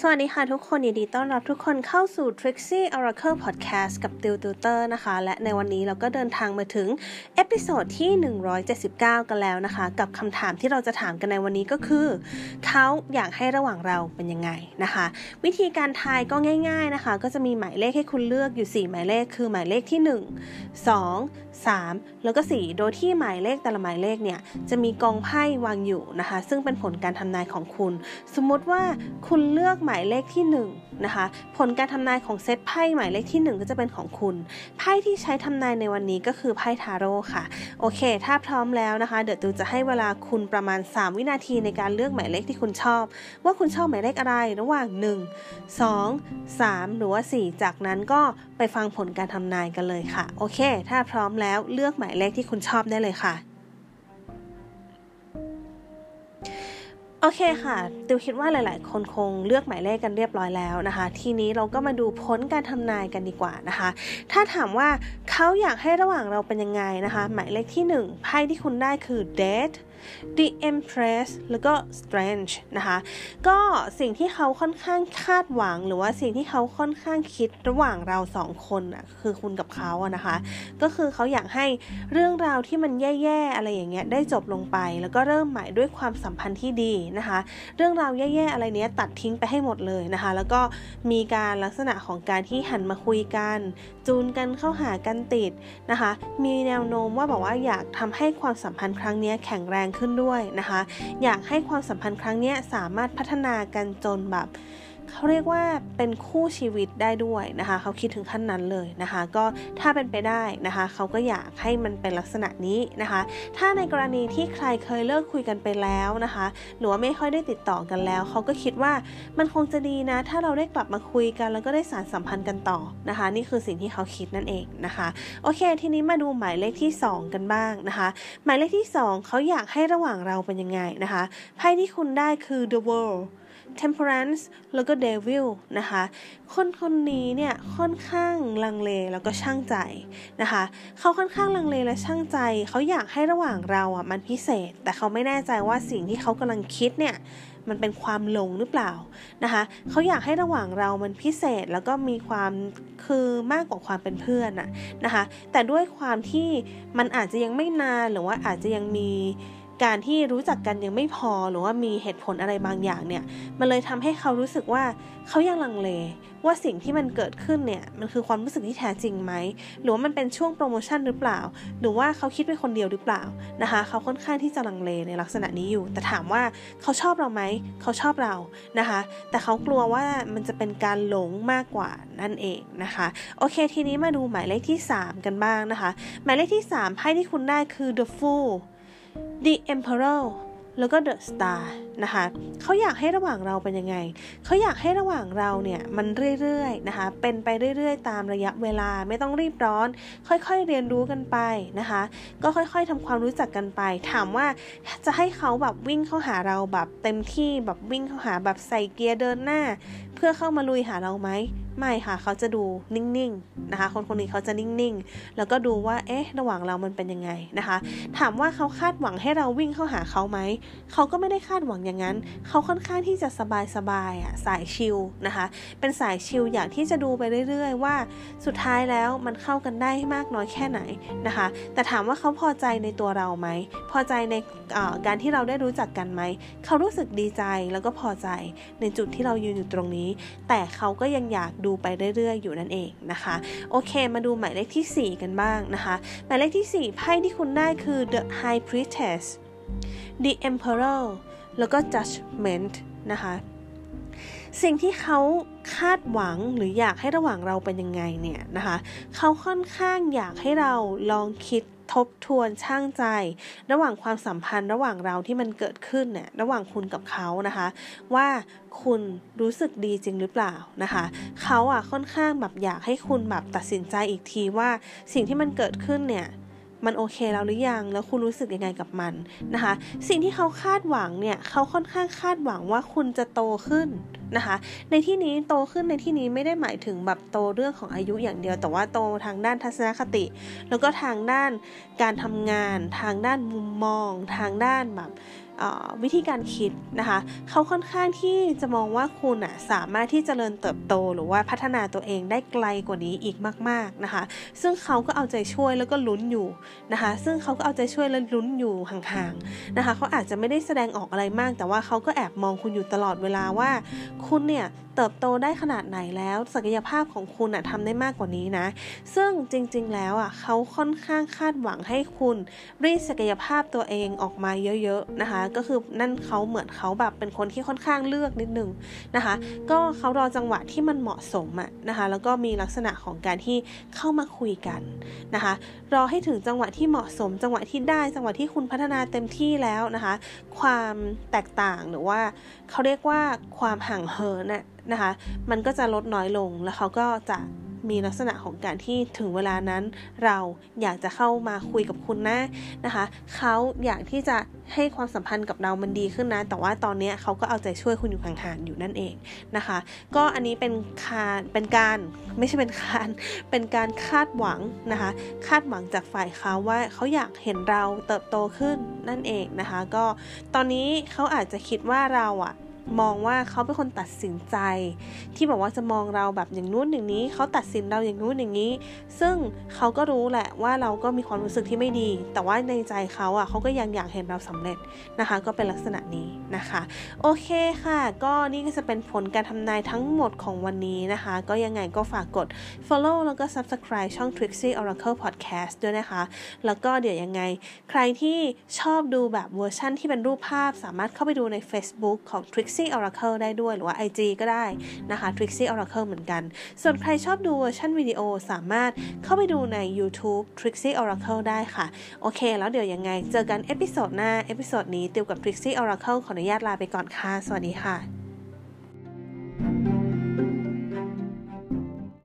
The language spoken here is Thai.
สวัสดีค่ะทุกคนยินดีต้อนรับทุกคนเข้าสู่ Trixie Oracle Podcast กับติวติวเตอร์นะคะ และในวันนี้เราก็เดินทางมาถึง episode ที่ 179 กันแล้วนะคะ กับคำถามที่เราจะถามกันในวันนี้ก็คือ เขาอยากให้ระหว่างเราเป็นยังไงนะคะ วิธีการทายก็ง่ายๆนะคะ ก็จะมีหมายเลขให้คุณเลือกอยู่ 4 หมายเลขคือหมายเลขที่ 1 2 3 แล้วก็ 4 โดยที่หมายเลขแต่ละหมายเลขเนี่ยจะมีกองไพ่วางอยู่นะคะ ซึ่งเป็นผลการทำนายของคุณ สมมติว่าคุณเลือกหมายเลขที่1นะคะผลการทำนายของเซตไพ่หมายเลขที่ 1 ก็จะเป็นของคุณ ไพ่ที่ใช้ทำนายในวันนี้ก็คือไพ่ทาโร่ค่ะ โอเค ถ้าพร้อมแล้วนะคะ เดี๋ยวตูจะให้เวลาคุณประมาณ 3 วินาทีในการเลือกหมายเลขที่คุณชอบ ว่าคุณชอบหมายเลขอะไรระหว่าง 1 2 3 หรือว่า 4 จากนั้นก็ไปฟังผลการทำนายกันเลยค่ะ โอเค ถ้าพร้อมแล้วเลือกหมายเลขที่คุณชอบได้เลยค่ะ โอเคค่ะ ติวคิดว่าหลาย ๆ คนคงเลือกหมายเลขกันเรียบร้อยแล้วนะคะ ทีนี้เราก็มาดูผลการทำนายกันดีกว่านะคะ ถ้าถามว่าเขาอยากให้ระหว่างเราเป็นยังไงนะคะ หมายเลขที่ 1 ไพ่ที่คุณได้คือ Death The Empress แล้วก็ Strange นะคะ ก็สิ่งที่เขาค่อนข้างคาดหวัง หรือว่าสิ่งที่เขาค่อนข้างคิดระหว่างเราสองคนอะคือคุณกับเขาอะนะคะ ก็คือเขาอยากให้เรื่องราวที่มันแย่ๆอะไรอย่างเงี้ยได้จบลงไป แล้วก็เริ่มใหม่ด้วยความสัมพันธ์ที่ดีนะคะ เรื่องราวแย่ๆอะไรเนี้ยตัดทิ้งไปให้หมดเลยนะคะ แล้วก็มีการลักษณะของการที่หันมาคุยกัน จูนกันเข้าหากันติดนะคะ มีแนวโน้มว่าบอกว่าอยากทำให้ความสัมพันธ์ครั้งนี้แข็งแรงขึ้นด้วยนะคะ อยากให้ความสัมพันธ์ครั้งนี้สามารถพัฒนากันจนแบบ เขาเรียกว่าเป็นคู่ชีวิตได้ด้วยนะคะเขาคิดถึงขั้นนั้นเลยนะคะ ก็ถ้าเป็นไปได้นะคะเขาก็อยากให้มันเป็นลักษณะนี้นะคะ ถ้าในกรณีที่ใครเคยเลิกคุยกันไปแล้วนะคะหรือว่าไม่ค่อยได้ติดต่อกันแล้วเขาก็คิดว่ามันคงจะดีนะ ถ้าเราได้กลับมาคุยกัน แล้วก็ได้สารสัมพันธ์กันต่อนะคะ นี่คือสิ่งที่เขาคิดนั่นเองนะคะโอเค ทีนี้มาดูหมายเลขที่ 2 กันบ้างนะคะ หมายเลขที่ 2เขาอยากให้ระหว่างเราเป็นยังไงนะคะไพ่ที่คุณได้คือ the world temperance แล้วก็ devil นะคะ คนคนนี้เนี่ยค่อนข้างลังเลแล้วก็ช่างใจนะคะ เขาค่อนข้างลังเลและช่างใจ เขาอยากให้ระหว่างเราอะมันพิเศษ แต่เขาไม่แน่ใจว่าสิ่งที่เขากำลังคิดเนี่ยมันเป็นความหลงหรือเปล่านะคะ เขาอยากให้ระหว่างเรามันพิเศษแล้วก็มีความคือมากกว่าความเป็นเพื่อนอะนะคะ แต่ด้วยความที่มันอาจจะยังไม่นานหรือว่าอาจจะยังมี การที่รู้จักกันยังไม่พอหรือว่ามีเหตุผลอะไรบางอย่างเนี่ย มันเลยทำให้เขารู้สึกว่าเขายังลังเล ว่าสิ่งที่มันเกิดขึ้นเนี่ยมันคือความรู้สึกที่แท้จริงไหมหรือว่ามันเป็นช่วงโปรโมชั่นหรือเปล่า หรือว่าเขาคิดเป็นคนเดียวหรือเปล่านะคะ เขาค่อนข้างที่จะลังเลในลักษณะนี้อยู่ แต่ถามว่าเขาชอบเราไหมเขาชอบเรานะคะ แต่เขากลัวว่ามันจะเป็นการหลงมากกว่านั่นเองนะคะโอเค ทีนี้มาดูหมายเลขที่ 3 กันบ้างนะคะ หมายเลขที่3ไพ่ที่คุณได้คือ the fool The Emperor แล้วก็ The Star นะคะเขาอยากให้ระหว่างเราเป็นยังไง เขาอยากให้ระหว่างเราเนี่ยมันเรื่อยๆนะคะ เป็นไปเรื่อยๆ ตามระยะเวลาไม่ต้องรีบร้อน ค่อยๆเรียนรู้กันไปนะคะ ก็ค่อยๆทำความรู้จักกันไป ถามว่าจะให้เขาแบบวิ่งเข้าหาเราแบบเต็มที่แบบวิ่งเข้าหาแบบใส่เกียร์เดินหน้า พื่อเข้ามาลุยหาเราไหมไม่ค่ะเขาจะดูนิ่งๆนะคะ คนคนนี้เขาจะนิ่งๆ แล้วก็ดูว่าเอ๊ะระหว่างเรามันเป็นยังไงนะคะ ถามว่าเขาคาดหวังให้เราวิ่งเข้าหาเขาไหมเขาก็ไม่ได้คาดหวังอย่างนั้น เขาค่อนข้างที่จะสบายๆอะสายชิลนะคะ เป็นสายชิลอยากที่จะดูไปเรื่อยๆ ว่าสุดท้ายแล้วมันเข้ากันได้มากน้อยแค่ไหนนะคะ แต่ถามว่าเขาพอใจในตัวเราไหมพอใจในการที่เราได้รู้จักกันไหมเขารู้สึกดีใจแล้วก็พอใจในจุดที่เรายืนอยู่ตรงนี้แต่เขาก็ยังอยากดูไปเรื่อยๆ อยู่นั่นเองนะคะ โอเค มาดูหมายเลขที่ 4 กันบ้างนะคะ หมายเลขที่ 4 ไพ่ที่คุณได้คือ the high priestess the emperor แล้วก็ judgment นะคะสิ่งที่เขาคาดหวังหรืออยากให้ระหว่างเราเป็นยังไงเนี่ยนะคะ เขาค่อนข้างอยากให้เราลองคิด ทบทวนช่างใจ ระหว่างความสัมพันธ์ ระหว่างเราที่มันเกิดขึ้นเนี่ยระหว่างคุณกับเขานะคะ ว่าคุณรู้สึกดีจริงหรือเปล่านะคะเขาอะค่อนข้างแบบอยากให้คุณแบบตัดสินใจอีกทีว่าสิ่งที่มันเกิดขึ้นเนี่ย มันโอเคแล้วหรือยัง แล้วคุณรู้สึกยังไงกับมันนะคะ สิ่งที่เขาคาดหวังเนี่ยเขาค่อนข้างคาดหวังว่าคุณจะโตขึ้นนะคะ ในที่นี้โตขึ้นในที่นี้ไม่ได้หมายถึงแบบโตเรื่องของอายุอย่างเดียว แต่ว่าโตทางด้านทัศนคติ แล้วก็ทางด้านการทำงาน ทางด้านมุมมอง ทางด้านแบบ วิธีการคิดนะคะเขาค่อนข้างที่จะมองว่าคุณอะสามารถที่จะเจริญเติบโต หรือว่าพัฒนาตัวเองได้ไกลกว่านี้อีกมาก ๆนะคะ ซึ่งเขาก็เอาใจช่วยแล้วก็ลุ้นอยู่นะคะ ซึ่งเขาก็เอาใจช่วยและลุ้นอยู่ห่างๆนะคะเขาอาจจะไม่ได้แสดงออกอะไรมาก แต่ว่าเขาก็แอบมองคุณอยู่ตลอดเวลาว่า คุณเนี่ยเติบโตได้ขนาดไหนแล้ว ศักยภาพของคุณอะทำได้มากกว่านี้นะ ซึ่งจริงๆแล้วอะเขาค่อนข้างคาดหวังให้คุณรีดศักยภาพตัวเองออกมาเยอะๆนะคะก็คือนั่นเขาเหมือนเขาแบบเป็นคนที่ค่อนข้างเลือกนิดนึงนะคะ ก็เขารอจังหวะที่มันเหมาะสมอะนะคะแล้วก็มีลักษณะของการที่เข้ามาคุยกันนะคะ รอให้ถึงจังหวะที่เหมาะสม จังหวะที่ได้จังหวะที่คุณพัฒนาเต็มที่แล้วนะคะ ความแตกต่างหรือว่าเขาเรียกว่าความห่างเหินน่ะนะคะ มันก็จะลดน้อยลงแล้วเขาก็จะ มีลักษณะของการที่ถึงเวลานั้นเราอยากจะเข้ามาคุยกับคุณนะนะคะเขาอยากที่จะให้ความสัมพันธ์กับเรามันดีขึ้นนะ แต่ว่าตอนนี้เขาก็เอาใจช่วยคุณอยู่ห่างๆอยู่นั่นเองนะคะ ก็อันนี้เป็นคารเป็นการไม่ใช่เป็นการเป็นการคาดหวังนะคะ คาดหวังจากฝ่ายเขาว่าเขาอยากเห็นเราเติบโตขึ้นนั่นเองนะคะ ก็ตอนนี้เขาอาจจะคิดว่าเราอะ มองว่าเขาเป็นคนตัดสินใจ ที่บอกว่าจะมองเราแบบอย่างนู้นอย่างนี้ เขาตัดสินเราอย่างนู้นอย่างนี้ ซึ่งเขาก็รู้แหละว่าเราก็มีความรู้สึกที่ไม่ดี แต่ว่าในใจเขาอะเขาก็ยังอยากเห็นเราสำเร็จนะคะ ก็เป็นลักษณะนี้นะคะ โอเคค่ะ ก็นี่ก็จะเป็นผลการทำนายทั้งหมดของวันนี้นะคะ ก็ยังไงก็ฝากกด follow แล้วก็ subscribe ช่อง Trixie Oracle Podcast ด้วยนะคะ แล้วก็เดี๋ยวยังไง ใครที่ชอบดูแบบเวอร์ชั่นที่เป็นรูปภาพสามารถเข้าไปดูใน Facebook ของ Trixie Trixie Oracle ได้ด้วยหรือว่า IG ก็ได้นะคะ Trixie Oracle เหมือนกัน ส่วนใครชอบดูเวอร์ชันวิดีโอสามารถเข้าไปดูใน YouTube Trixie Oracle ได้ค่ะ โอเค แล้วเดี๋ยวยังไง เจอกัน episode หน้า episode นี้ติวกับ Trixie Oracle ขออนุญาตลาไปก่อนค่ะ สวัสดีค่ะ